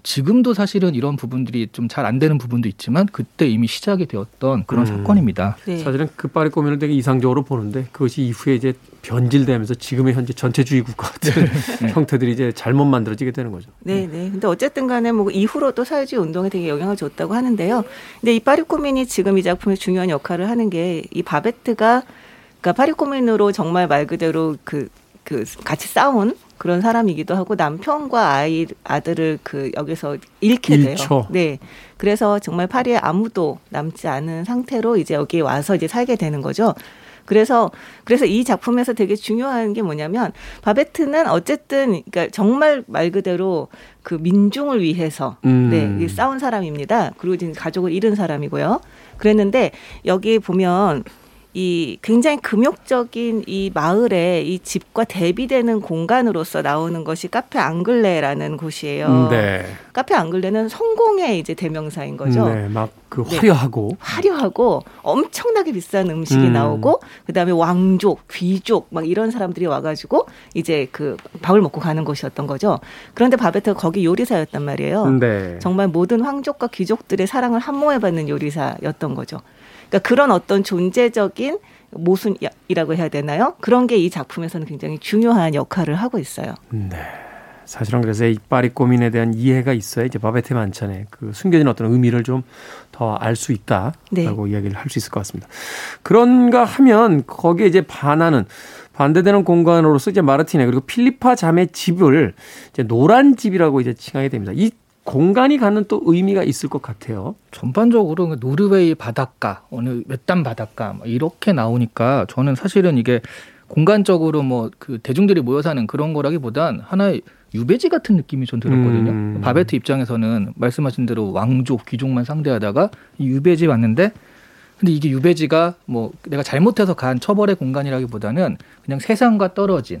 지금도 사실은 이런 부분들이 좀 잘 안 되는 부분도 있지만 그때 이미 시작이 되었던 그런 음. 사건입니다. 네. 사실은 그 파리 꼬미를 되게 이상적으로 보는데 그것이 이후에 이제 변질되면서 지금의 현재 전체주의 국가 같은 형태들이 이제 잘못 만들어지게 되는 거죠. 네, 네. 근데 어쨌든 간에 뭐 이후로 또 사회주의 운동에 되게 영향을 줬다고 하는데요. 근데 이 파리코민이 지금 이 작품에 중요한 역할을 하는 게 이 바베트가 그러니까 파리코민으로 정말 말 그대로 그, 그 같이 싸운 그런 사람이기도 하고 남편과 아이 아들을 그 여기서 잃게 돼요. 네. 그래서 정말 파리에 아무도 남지 않은 상태로 이제 여기 와서 이제 살게 되는 거죠. 그래서 그래서 이 작품에서 되게 중요한 게 뭐냐면 바베트는 어쨌든 그러니까 정말 말 그대로 그 민중을 위해서 음. 네, 이 싸운 사람입니다. 그리고 지금 가족을 잃은 사람이고요. 그랬는데 여기 보면 이 굉장히 금욕적인 이 마을에 이 집과 대비되는 공간으로서 나오는 것이 카페 앙글레라는 곳이에요. 네. 카페 앙글레는 성공의 이제 대명사인 거죠. 네. 막그 네. 화려하고 화려하고 엄청나게 비싼 음식이 음. 나오고 그다음에 왕족, 귀족 막 이런 사람들이 와가지고 이제 그 밥을 먹고 가는 곳이었던 거죠. 그런데 바베트가 거기 요리사였단 말이에요. 네. 정말 모든 황족과 귀족들의 사랑을 한몸에 받는 요리사였던 거죠. 그러니까 그런 어떤 존재적인 모순이라고 해야 되나요? 그런 게 이 작품에서는 굉장히 중요한 역할을 하고 있어요. 네. 사실은 그래서 이 파리 꼬민에 대한 이해가 있어야 이제 바베트 만찬의 그 숨겨진 어떤 의미를 좀 더 알 수 있다라고 이야기를 할 수 있을 것 같습니다. 그런가 하면 거기에 이제 반하는 반대되는 공간으로서 이제 마르티네 그리고 필리파 자매 집을 이제 노란 집이라고 이제 칭하게 됩니다. 이 공간이 갖는 또 의미가 있을 것 같아요. 전반적으로 그 노르웨이 바닷가 어느 외딴 바닷가 뭐 이렇게 나오니까 저는 사실은 이게 공간적으로 뭐 그 대중들이 모여 사는 그런 거라기보단 하나의 유배지 같은 느낌이 전 들었거든요. 음. 바베트 입장에서는 말씀하신 대로 왕족, 귀족만 상대하다가 이 유배지 왔는데 근데 이게 유배지가 뭐 내가 잘못해서 간 처벌의 공간이라기보다는 그냥 세상과 떨어진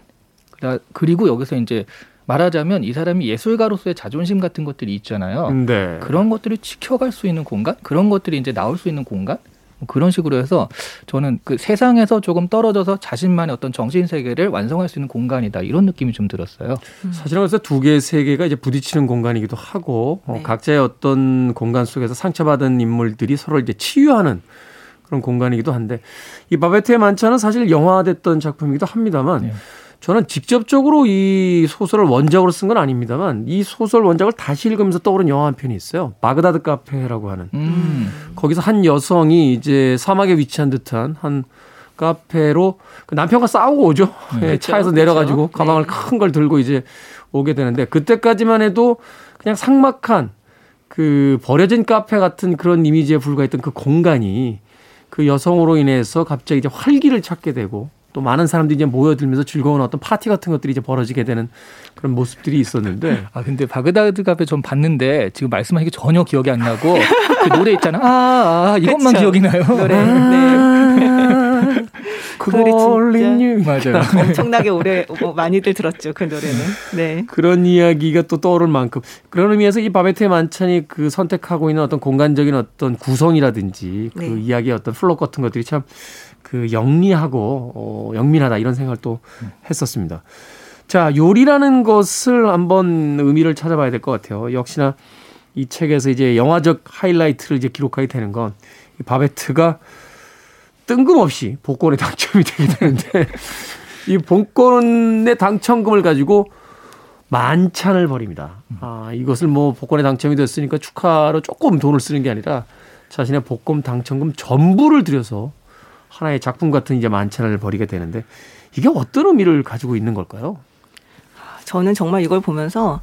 그리고 여기서 이제 말하자면 이 사람이 예술가로서의 자존심 같은 것들이 있잖아요. 네. 그런 것들을 지켜갈 수 있는 공간, 그런 것들이 이제 나올 수 있는 공간, 뭐 그런 식으로 해서 저는 그 세상에서 조금 떨어져서 자신만의 어떤 정신 세계를 완성할 수 있는 공간이다 이런 느낌이 좀 들었어요. 사실은 그래서 두 개의 세계가 이제 부딪히는 공간이기도 하고 어, 네. 각자의 어떤 공간 속에서 상처받은 인물들이 서로 이제 치유하는 그런 공간이기도 한데 이 바베트의 만찬은 사실 영화됐던 작품이기도 합니다만 네. 저는 직접적으로 이 소설을 원작으로 쓴 건 아닙니다만 이 소설 원작을 다시 읽으면서 떠오른 영화 한 편이 있어요. 바그다드 카페라고 하는 음. 거기서 한 여성이 이제 사막에 위치한 듯한 한 카페로 그 남편과 싸우고 오죠. 예, 그렇죠. 차에서 내려가지고 그렇죠. 가방을 네. 큰걸 들고 이제 오게 되는데 그때까지만 해도 그냥 삭막한 그 버려진 카페 같은 그런 이미지에 불과했던 그 공간이 그 여성으로 인해서 갑자기 이제 활기를 찾게 되고 또 많은 사람들이 이제 모여들면서 즐거운 어떤 파티 같은 것들이 이제 벌어지게 되는 그런 모습들이 있었는데 아 근데 바그다드 카페 좀 봤는데 지금 말씀하신 게 전혀 기억이 안 나고 그 노래 있잖아. 아, 아 이것만 그쵸. 기억이 나요. 노래. 네. 그 노래 진짜. 맞아요. 엄청나게 오래 어, 많이들 들었죠 그 노래는. 네. 그런 이야기가 또 떠오를 만큼 그런 의미에서 이 바베트의 만찬이 그 선택하고 있는 어떤 공간적인 어떤 구성이라든지 그 네. 이야기의 어떤 플롯 같은 것들이 참 그 영리하고 어, 영민하다 이런 생각을 또 했었습니다. 자 요리라는 것을 한번 의미를 찾아봐야 될 것 같아요. 역시나 이 책에서 이제 영화적 하이라이트를 이제 기록하게 되는 건이 바베트가 뜬금없이 복권에 당첨이 되게 되는데 이 복권의 당첨금을 가지고 만찬을 벌입니다. 아, 이것을 뭐 복권에 당첨이 됐으니까 축하로 조금 돈을 쓰는 게 아니라 자신의 복권 당첨금 전부를 들여서 하나의 작품 같은 이제 만찬을 벌이게 되는데 이게 어떤 의미를 가지고 있는 걸까요? 저는 정말 이걸 보면서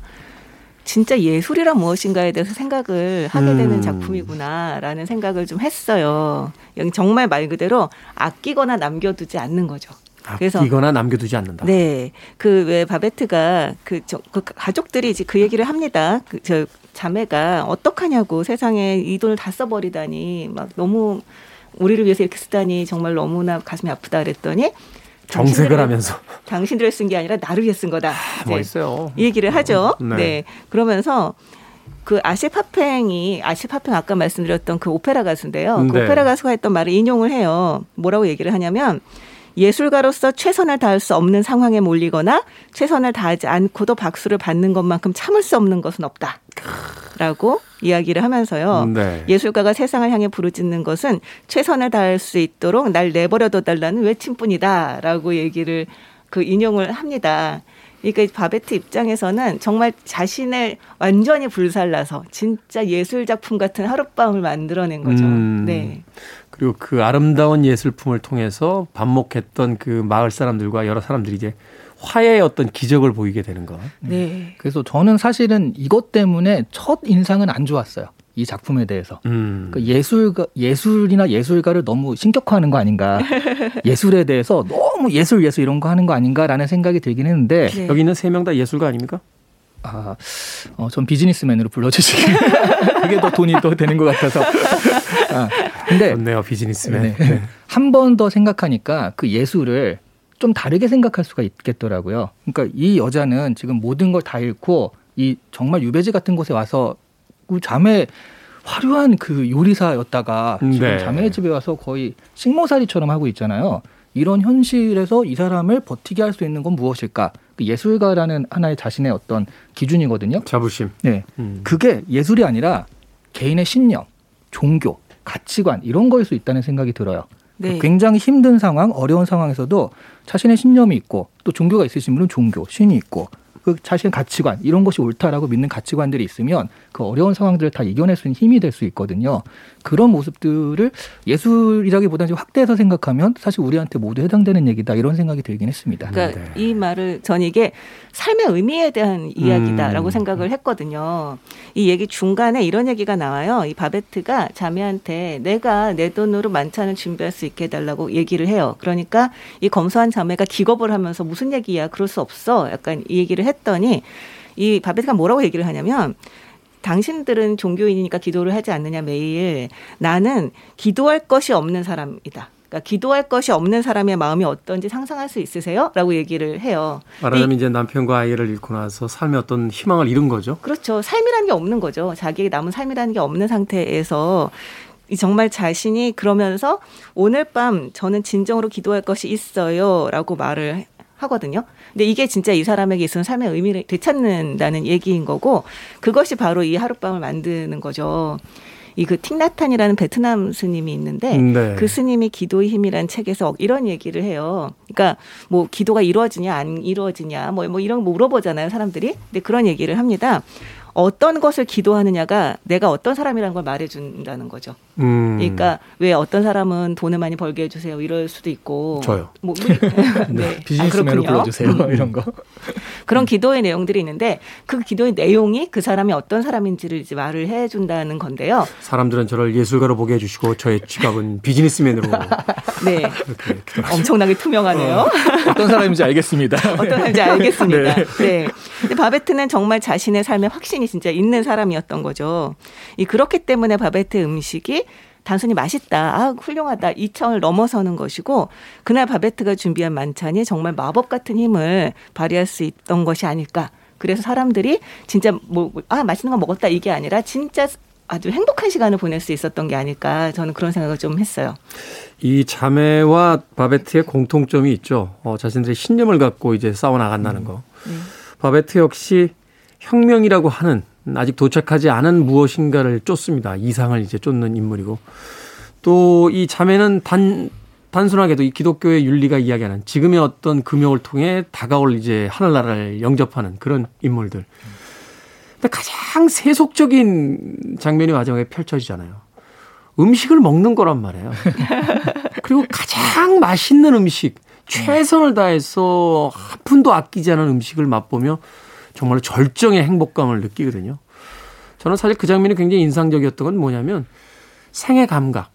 진짜 예술이란 무엇인가에 대해서 생각을 하게 음. 되는 작품이구나라는 생각을 좀 했어요. 정말 말 그대로 아끼거나 남겨두지 않는 거죠. 그래서 아끼거나 남겨두지 않는다. 네. 그 왜 바베트가 그, 저, 그 가족들이 이제 그 얘기를 합니다. 그 저 자매가 어떡하냐고 세상에 이 돈을 다 써버리다니 막 너무 우리를 위해서 이렇게 쓰다니 정말 너무나 가슴이 아프다 그랬더니 정색을 하면서 당신들을 쓴 게 아니라 나를 위해 쓴 거다. 뭐 이제 있어요. 이 얘기를 하죠. 네. 네. 그러면서 그 아시 파팽이 아시 파팽 아까 말씀드렸던 그 오페라 가수인데요. 그 네. 오페라 가수가 했던 말을 인용을 해요. 뭐라고 얘기를 하냐면 예술가로서 최선을 다할 수 없는 상황에 몰리거나 최선을 다하지 않고도 박수를 받는 것만큼 참을 수 없는 것은 없다. 라고 이야기를 하면서요. 네. 예술가가 세상을 향해 부르짖는 것은 최선을 다할 수 있도록 날 내버려둬 달라는 외침뿐이다. 라고 얘기를 그 인용을 합니다. 그러니까 이 바베트 입장에서는 정말 자신을 완전히 불살라서 진짜 예술 작품 같은 하룻밤을 만들어낸 거죠. 음. 네. 그리고 그 아름다운 예술품을 통해서 반목했던 그 마을 사람들과 여러 사람들이 이제 화해의 어떤 기적을 보이게 되는 것. 네. 그래서 저는 사실은 이것 때문에 첫 인상은 안 좋았어요. 이 작품에 대해서. 음. 그 예술가 예술이나 예술가를 너무 신격화하는 거 아닌가. 예술에 대해서 너무 예술 예술 이런 거 하는 거 아닌가라는 생각이 들긴 했는데 네. 여기 있는 세 명 다 예술가 아닙니까? 아, 어, 전 비즈니스맨으로 불러주시기 그게 더 돈이 더 되는 것 같아서. 아, 근데 좋네요, 비즈니스맨. 네. 한 번 더 생각하니까 그 예술을 좀 다르게 생각할 수가 있겠더라고요. 그러니까 이 여자는 지금 모든 걸 다 잃고 이 정말 유배지 같은 곳에 와서 그 자매 화려한 그 요리사였다가 지금 네. 자매 집에 와서 거의 식모살이처럼 하고 있잖아요. 이런 현실에서 이 사람을 버티게 할 수 있는 건 무엇일까? 그 예술가라는 하나의 자신의 어떤 기준이거든요. 자부심. 네. 음. 그게 예술이 아니라 개인의 신념, 종교, 가치관 이런 거일 수 있다는 생각이 들어요. 네. 굉장히 힘든 상황, 어려운 상황에서도 자신의 신념이 있고 또 종교가 있으신 분은 종교, 신이 있고 그 자신의 가치관 이런 것이 옳다라고 믿는 가치관들이 있으면 그 어려운 상황들을 다 이겨낼 수 있는 힘이 될 수 있거든요. 그런 모습들을 예술이라기보다는 좀 확대해서 생각하면 사실 우리한테 모두 해당되는 얘기다 이런 생각이 들긴 했습니다. 그러니까 네. 이 말을 전 이게 삶의 의미에 대한 이야기다라고 음. 생각을 했거든요. 이 얘기 중간에 이런 얘기가 나와요. 이 바베트가 자매한테 내가 내 돈으로 만찬을 준비할 수 있게 해달라고 얘기를 해요. 그러니까 이 검소한 자매가 기겁을 하면서 무슨 얘기야? 그럴 수 없어. 약간 이 얘기를 했더니 이 바베트가 뭐라고 얘기를 하냐면 당신들은 종교인이니까 기도를 하지 않느냐 매일 나는 기도할 것이 없는 사람이다. 그러니까 기도할 것이 없는 사람의 마음이 어떤지 상상할 수 있으세요? 라고 얘기를 해요. 말하자면 이- 이제 남편과 아이를 잃고 나서 삶의 어떤 희망을 잃은 거죠. 그렇죠. 삶이라는 게 없는 거죠. 자기의 남은 삶이라는 게 없는 상태에서 이 정말 자신이 그러면서 오늘 밤 저는 진정으로 기도할 것이 있어요 라고 말을 하거든요. 근데 이게 진짜 이 사람에게 있어서 삶의 의미를 되찾는다는 얘기인 거고 그것이 바로 이 하룻밤을 만드는 거죠. 이그 틱나탄이라는 베트남 스님이 있는데 네. 그 스님이 기도의 힘이라는 책에서 이런 얘기를 해요. 그러니까 뭐 기도가 이루어지냐 안 이루어지냐 뭐, 뭐 이런 거 물어보잖아요 사람들이. 근데 그런 얘기를 합니다. 어떤 것을 기도하느냐가 내가 어떤 사람이라는 걸 말해준다는 거죠. 음. 그러니까 왜 어떤 사람은 돈을 많이 벌게 해주세요 이럴 수도 있고 저요. 뭐 우리- 네. 아, 비즈니스맨으로 그렇군요. 불러주세요. 이런 거. 그런 기도의 내용들이 있는데 그 기도의 내용이 그 사람이 어떤 사람인지를 이제 말을 해준다는 건데요. 사람들은 저를 예술가로 보게 해주시고 저의 지갑은 비즈니스맨으로 네. 엄청나게 투명하네요. 어 떤 사람인지 알겠습니다. 어떤 사람인지 알겠습니다. 네. 네. 근데 바베트는 정말 자신의 삶에 확신이 진짜 있는 사람이었던 거죠. 이 그렇기 때문에 바베트의 음식이 단순히 맛있다, 아 훌륭하다 이 차원을 넘어서는 것이고 그날 바베트가 준비한 만찬이 정말 마법 같은 힘을 발휘할 수 있던 것이 아닐까. 그래서 사람들이 진짜 뭐 아 맛있는 거 먹었다 이게 아니라 진짜 아주 행복한 시간을 보낼 수 있었던 게 아닐까 저는 그런 생각을 좀 했어요. 이 자매와 바베트의 공통점이 있죠. 어, 자신들의 신념을 갖고 이제 싸워 나간다는 거. 바베트 역시 혁명이라고 하는 아직 도착하지 않은 무엇인가를 쫓습니다. 이상을 이제 쫓는 인물이고 또 이 자매는 단 단순하게도 이 기독교의 윤리가 이야기하는 지금의 어떤 금욕을 통해 다가올 이제 하늘나라를 영접하는 그런 인물들. 근데 가장 세속적인 장면이 마지막에 펼쳐지잖아요. 음식을 먹는 거란 말이에요. 그리고 가장 맛있는 음식, 최선을 다해서 한 푼도 아끼지 않은 음식을 맛보며 정말로 절정의 행복감을 느끼거든요. 저는 사실 그 장면이 굉장히 인상적이었던 건 뭐냐면 생의 감각,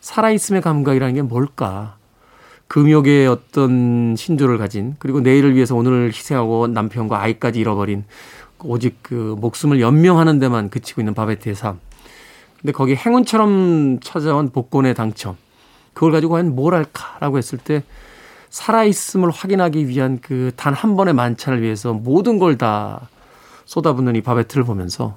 살아있음의 감각이라는 게 뭘까? 금욕의 어떤 신조를 가진 그리고 내일을 위해서 오늘을 희생하고 남편과 아이까지 잃어버린 오직 그 목숨을 연명하는 데만 그치고 있는 바베트의 삶. 근데 거기 행운처럼 찾아온 복권의 당첨. 그걸 가지고 과연 뭘 할까라고 했을 때 살아있음을 확인하기 위한 그 단 한 번의 만찬을 위해서 모든 걸 다 쏟아붓는 이 바베트를 보면서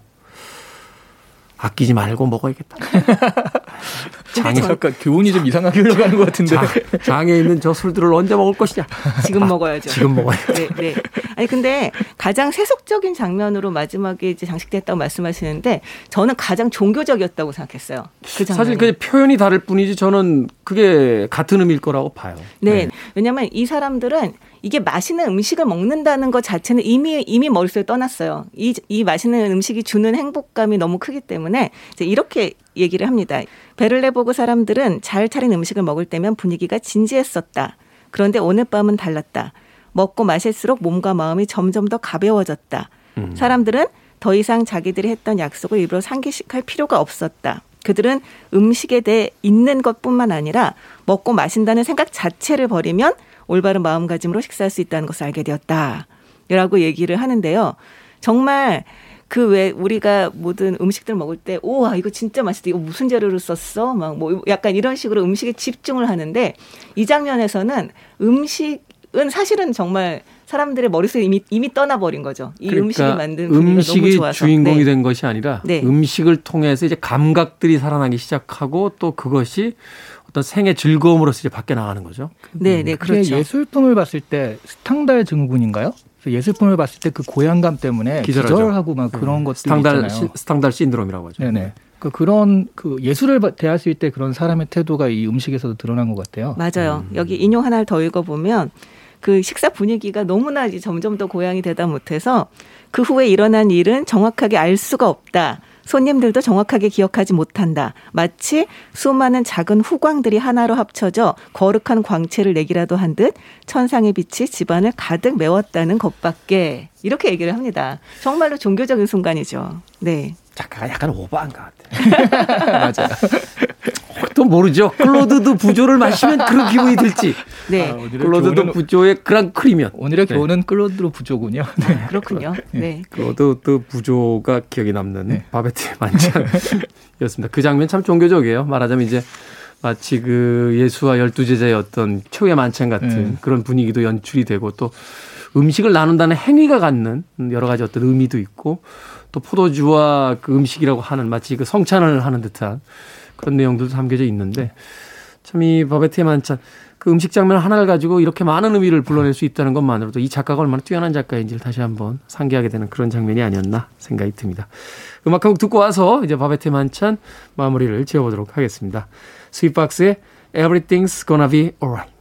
아끼지 말고 먹어야겠다. 장에, 약간 교훈이 좀 이상하게 흘러가는 것 같은데. 장, 장에 있는 저 술들을 언제 먹을 것이냐. 지금 먹어야죠. 지금 먹어야 네, 네. 아니 근데 가장 세속적인 장면으로 마지막에 이제 장식됐다고 말씀하시는데 저는 가장 종교적이었다고 생각했어요. 그. 사실 그 표현이 다를 뿐이지 저는 그게 같은 의미일 거라고 봐요. 네. 왜냐하면 이 사람들은 이게 맛있는 음식을 먹는다는 것 자체는 이미 이미 머릿속에 떠났어요. 이, 이 맛있는 음식이 주는 행복감이 너무 크기 때문에 이제 이렇게 얘기를 합니다. 베를레보그 사람들은 잘 차린 음식을 먹을 때면 분위기가 진지했었다. 그런데 오늘 밤은 달랐다. 먹고 마실수록 몸과 마음이 점점 더 가벼워졌다. 사람들은 더 이상 자기들이 했던 약속을 일부러 상기식할 필요가 없었다. 그들은 음식에 대해 있는 것뿐만 아니라 먹고 마신다는 생각 자체를 버리면 올바른 마음가짐으로 식사할 수 있다는 것을 알게 되었다. 라고 얘기를 하는데요. 정말 그왜 우리가 모든 음식들 먹을 때 우와 이거 진짜 맛있다 이거 무슨 재료를 썼어 막 뭐 약간 이런 식으로 음식에 집중을 하는데 이 장면에서는 음식은 사실은 정말 사람들의 머릿속에 이미 이미 떠나버린 거죠. 이 음식이 만든 분위기가 너무 그러니까 음식이 좋아서. 주인공이 네. 된 것이 아니라 네. 음식을 통해서 이제 감각들이 살아나기 시작하고 또 그것이 어떤 생의 즐거움으로서 이제 밖에 나가는 거죠. 네, 네, 그렇죠. 예술품을 봤을 때 스탕달 증후군인가요? 그래서 예술품을 봤을 때 그 고향감 때문에 기절하죠. 기절하고 막 그런 것들이 스탕달 있잖아요. 시- 스탕달 신드롬이라고 하죠. 네네. 그 그런 그 예술을 바- 대했을 때 그런 사람의 태도가 이 음식에서도 드러난 것 같아요. 맞아요. 음. 여기 인용 하나를 더 읽어보면 그 식사 분위기가 너무나 이제 점점 더 고양이 되다 못해서 그 후에 일어난 일은 정확하게 알 수가 없다. 손님들도 정확하게 기억하지 못한다. 마치 수많은 작은 후광들이 하나로 합쳐져 거룩한 광채를 내기라도 한 듯 천상의 빛이 집안을 가득 메웠다는 것밖에 이렇게 얘기를 합니다. 정말로 종교적인 순간이죠. 네. 작가가 약간 오버한 것 같아요. 맞아요. 또 모르죠. 클로 드 부조를 마시면 그런 기분이 들지. 네. 아, 클로 드 부조의 Grand Cru면. 오늘의 네. 교훈은 클로 드 부조군요. 네. 그렇군요. 네. 클로 드 부조가 기억에 남는 네. 바베트의 만찬이었습니다. 그 장면 참 종교적이에요. 말하자면 이제 마치 그 예수와 열두 제자의 어떤 최후의 만찬 같은 네. 그런 분위기도 연출이 되고 또 음식을 나눈다는 행위가 갖는 여러 가지 어떤 의미도 있고 또 포도주와 그 음식이라고 하는 마치 그 성찬을 하는 듯한 그런 내용들도 담겨져 있는데 참 이 바베트의 만찬 그 음식 장면 하나를 가지고 이렇게 많은 의미를 불러낼 수 있다는 것만으로도 이 작가가 얼마나 뛰어난 작가인지를 다시 한번 상기하게 되는 그런 장면이 아니었나 생각이 듭니다. 음악 한 곡 듣고 와서 이제 바베트의 만찬 마무리를 지어보도록 하겠습니다. 스윗박스의 Everything's Gonna Be Alright.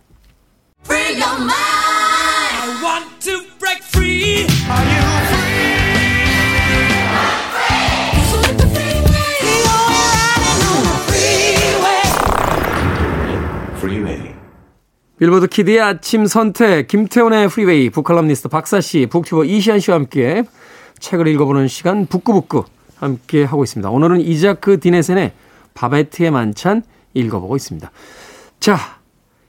빌보드 키드의 아침 선택, 김태훈의 프리웨이, 북칼럼니스트 박사씨, 북튜버 이시한 씨와 함께 책을 읽어보는 시간 북구북구 함께 하고 있습니다. 오늘은 이자크 디네센의 바베트의 만찬 읽어보고 있습니다. 자,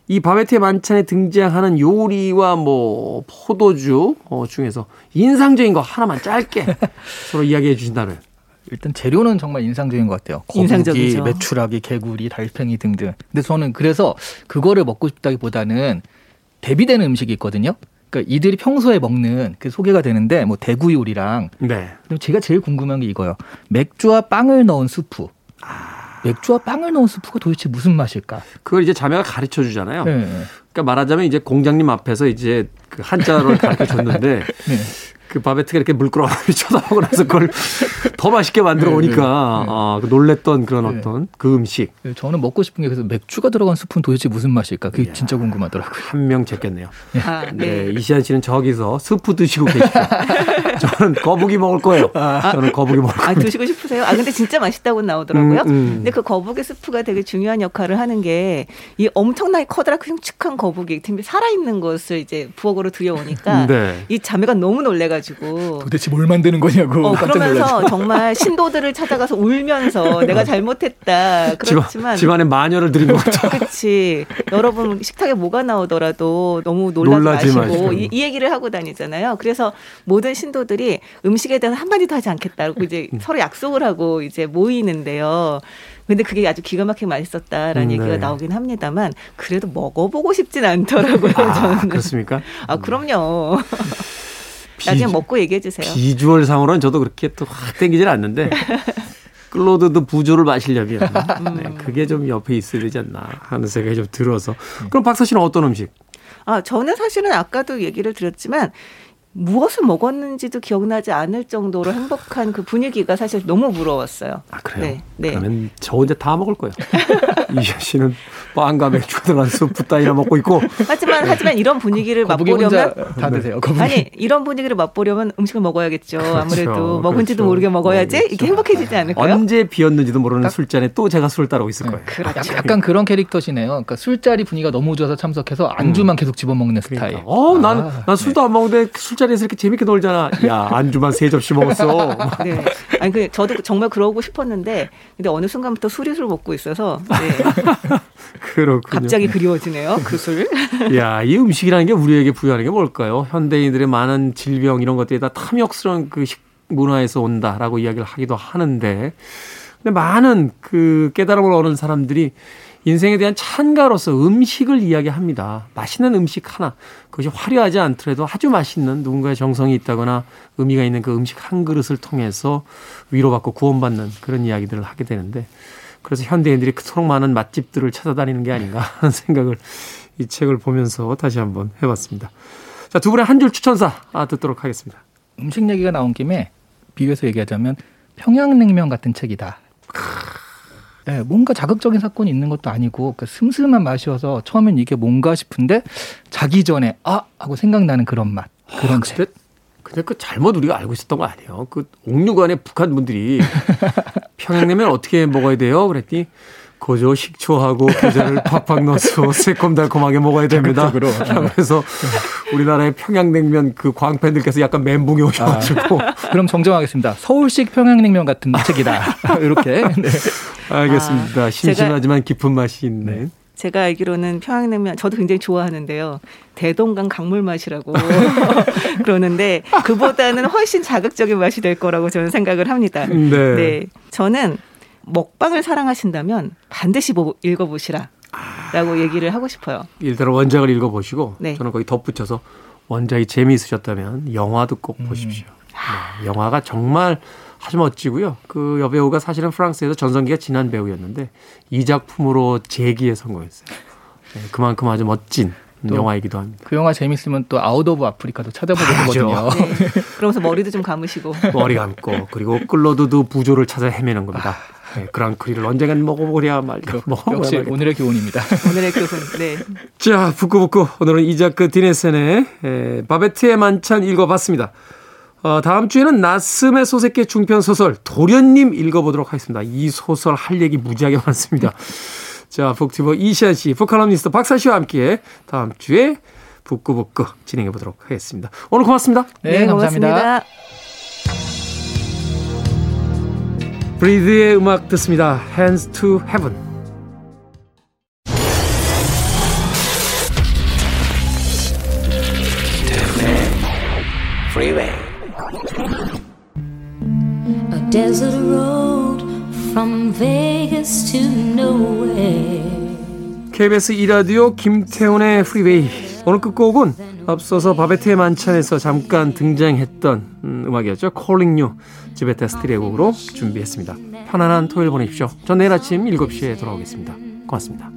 이 바베트의 만찬에 등장하는 요리와 뭐 포도주 어, 중에서 인상적인 거 하나만 짧게 서로 이야기해 주신다면 일단 재료는 정말 인상적인 것 같아요. 거북이, 인상적이죠. 메추라기, 개구리, 달팽이 등등. 근데 저는 그래서 그거를 먹고 싶다기보다는 대비되는 음식이 있거든요. 그러니까 이들이 평소에 먹는 그 소개가 되는데 뭐 대구 요리랑 네. 그리고 제가 제일 궁금한 게 이거예요. 맥주와 빵을 넣은 수프. 맥주와 빵을 넣은 수프가 도대체 무슨 맛일까? 그걸 이제 자매가 가르쳐 주잖아요. 네. 그러니까 말하자면 이제 공장님 앞에서 이제 그 한자를 가르쳐 줬는데 네. 그 바베트가 이렇게 물끄러미 쳐다보고 나서 그걸 더 맛있게 만들어 네, 오니까 네, 네. 아, 그 놀랬던 그런 네. 어떤 그 음식 저는 먹고 싶은 게 그래서 맥주가 들어간 수프는 도대체 무슨 맛일까? 그게 진짜 궁금하더라고요. 한 명 제꼈네요. 아, 네. 네. 이시안 씨는 저기서 스프 드시고 계시죠. 저는 거북이 먹을 거예요. 저는 거북이 먹을 아, 거예요. 드시고 싶으세요? 아, 근데 진짜 맛있다고 나오더라고요. 음, 음. 근데 그 거북이 스프가 되게 중요한 역할을 하는 게 이 엄청나게 커다랗고 흉측한 거북이, 살아있는 것을 이제 부엌으로 들여오니까 네. 이 자매가 너무 놀래가지고 도대체 뭘 만드는 거냐고 어. 그러면서 정말 신도들을 찾아가서 울면서 내가 잘못했다. 그렇지만 집안, 집안 에 마녀를 들인 것 같아. 그렇지. 여러분 식탁에 뭐가 나오더라도 너무 놀라지, 놀라지 마시고. 이, 이 얘기를 하고 다니잖아요. 그래서 모든 신도들이 음식에 대해서 한 마디도 하지 않겠다고 이제 음. 서로 약속을 하고 이제 모이는데요. 근데 그게 아주 기가 막히게 맛있었다라는 음, 얘기가 네. 나오긴 합니다만 그래도 먹어보고 싶진 않더라고요. 아, 저는. 그렇습니까? 아 그럼요. 나중에 비주- 먹고 얘기해 주세요. 비주얼 상으로는 저도 그렇게 또 확 땡기질 않는데 클로드도 부조를 마시려면 음. 네, 그게 좀 옆에 있어야 되지 않나 하는 생각이 좀 들어서 그럼 박사 씨는 어떤 음식? 아, 저는 사실은 아까도 얘기를 드렸지만 무엇을 먹었는지도 기억나지 않을 정도로 행복한 그 분위기가 사실 너무 부러웠어요. 아 그래요? 네, 네. 그러면 저 혼자 다 먹을 거예요. 이시아 씨는 빵과 맥주가 들어간 수프 따위나 먹고 있고 하지만 하지만 이런 분위기를 맛보려면 다 드세요. 거북이. 아니 이런 분위기를 맛보려면 음식을 먹어야겠죠. 아무래도 먹은지도 그렇죠. 모르게 먹어야지 먹어야겠죠. 이렇게 행복해지지 않을까요? 언제 비었는지도 모르는 술잔에 또 제가 술을 따르고 있을 거예요. 약- 약간 그런 캐릭터시네요. 그러니까 술자리 분위기가 너무 좋아서 참석해서 안주만 계속 집어먹는 스타일. 그러니까. 어, 난, 아, 난 술도 안 먹는데 술 자리에서 이렇게 재밌게 놀잖아. 야, 안주만 세 접시 먹었어. 네. 아니 그 저도 정말 그러고 싶었는데 근데 어느 순간부터 술이 술 먹고 있어서 네. 그렇군요. 갑자기 그리워지네요. 그 술. 야, 이 음식이라는 게 우리에게 부여하는 게 뭘까요? 현대인들의 많은 질병 이런 것들이 다 탐욕스러운 그 식문화에서 온다라고 이야기를 하기도 하는데, 근데 많은 그 깨달음을 얻은 사람들이 인생에 대한 찬가로서 음식을 이야기합니다. 맛있는 음식 하나, 그것이 화려하지 않더라도 아주 맛있는 누군가의 정성이 있다거나 의미가 있는 그 음식 한 그릇을 통해서 위로받고 구원받는 그런 이야기들을 하게 되는데, 그래서 현대인들이 그토록 많은 맛집들을 찾아다니는 게 아닌가 하는 생각을 이 책을 보면서 다시 한번 해봤습니다. 자, 두 분의 한 줄 추천사 아, 듣도록 하겠습니다. 음식 얘기가 나온 김에 비교해서 얘기하자면 평양냉면 같은 책이다. 네, 뭔가 자극적인 사건이 있는 것도 아니고 그 슴슴한 맛이어서 처음엔 이게 뭔가 싶은데 자기 전에 아 하고 생각나는 그런 맛 그런 책. 근데, 근데 그 잘못 우리가 알고 있었던 거 아니에요? 그 옥류관의 북한 분들이 평양냉면 어떻게 먹어야 돼요? 그랬더니 고조 식초하고 계절을 팍팍 넣어서 새콤달콤하게 먹어야 됩니다. 그래서 우리나라의 평양냉면 그 광팬들께서 약간 멘붕이 오셔가지고 그럼 정정하겠습니다. 서울식 평양냉면 같은 책이다. 이렇게. 네. 알겠습니다. 아, 심심하지만 깊은 맛이 있는. 제가 알기로는 평양냉면 저도 굉장히 좋아하는데요. 대동강 강물 맛이라고 그러는데 그보다는 훨씬 자극적인 맛이 될 거라고 저는 생각을 합니다. 네. 네. 저는 먹방을 사랑하신다면 반드시 보- 읽어보시라. 라고 얘기를 하고 싶어요. 일단 원작을 읽어보시고 네. 저는 거기 덧붙여서 원작이 재미있으셨다면 영화도 꼭 음. 보십시오. 네, 영화가 정말 아주 멋지고요. 그 여배우가 사실은 프랑스에서 전성기가 지난 배우였는데 이 작품으로 재기에 성공했어요. 네, 그만큼 아주 멋진 또 영화이기도 합니다. 그 영화 재밌으면 또 아웃 오브 아프리카도 찾아보게. 되거든요. 네. 그러면서 머리도 좀 감으시고. 머리 감고 그리고 끌로 드 부조를 찾아 헤매는 겁니다. 네, Grand Cru를 언젠간 먹어보랴 말까 먹어보랴 역시 말까. 오늘의 교훈입니다. 오늘의 교훈. 네. 자, 북구북구. 오늘은 이자크 디네센의 에, 바베트의 만찬 읽어봤습니다. 어, 다음 주에는 나쓰메 소세키의 중편 소설 도련님 읽어보도록 하겠습니다. 이 소설 할 얘기 무지하게 많습니다. 자, 북튜버 이시안 씨, 북칼럼니스트 박사 씨와 함께 다음 주에 북구북구 진행해 보도록 하겠습니다. 오늘 고맙습니다. 네, 감사합니다. 고맙습니다. 브리드의 음악 듣습니다. Hands to Heaven. Freeway. A desert road from Vegas to nowhere. KBS 이라디오 김태훈의 프리웨이 오늘 끝곡은 앞서서 바베트의 만찬에서 잠깐 등장했던 음, 음악이었죠. Calling You 제베타 스틸의 곡으로 준비했습니다. 편안한 토요일 보내십시오. 전 내일 아침 7시에 돌아오겠습니다. 고맙습니다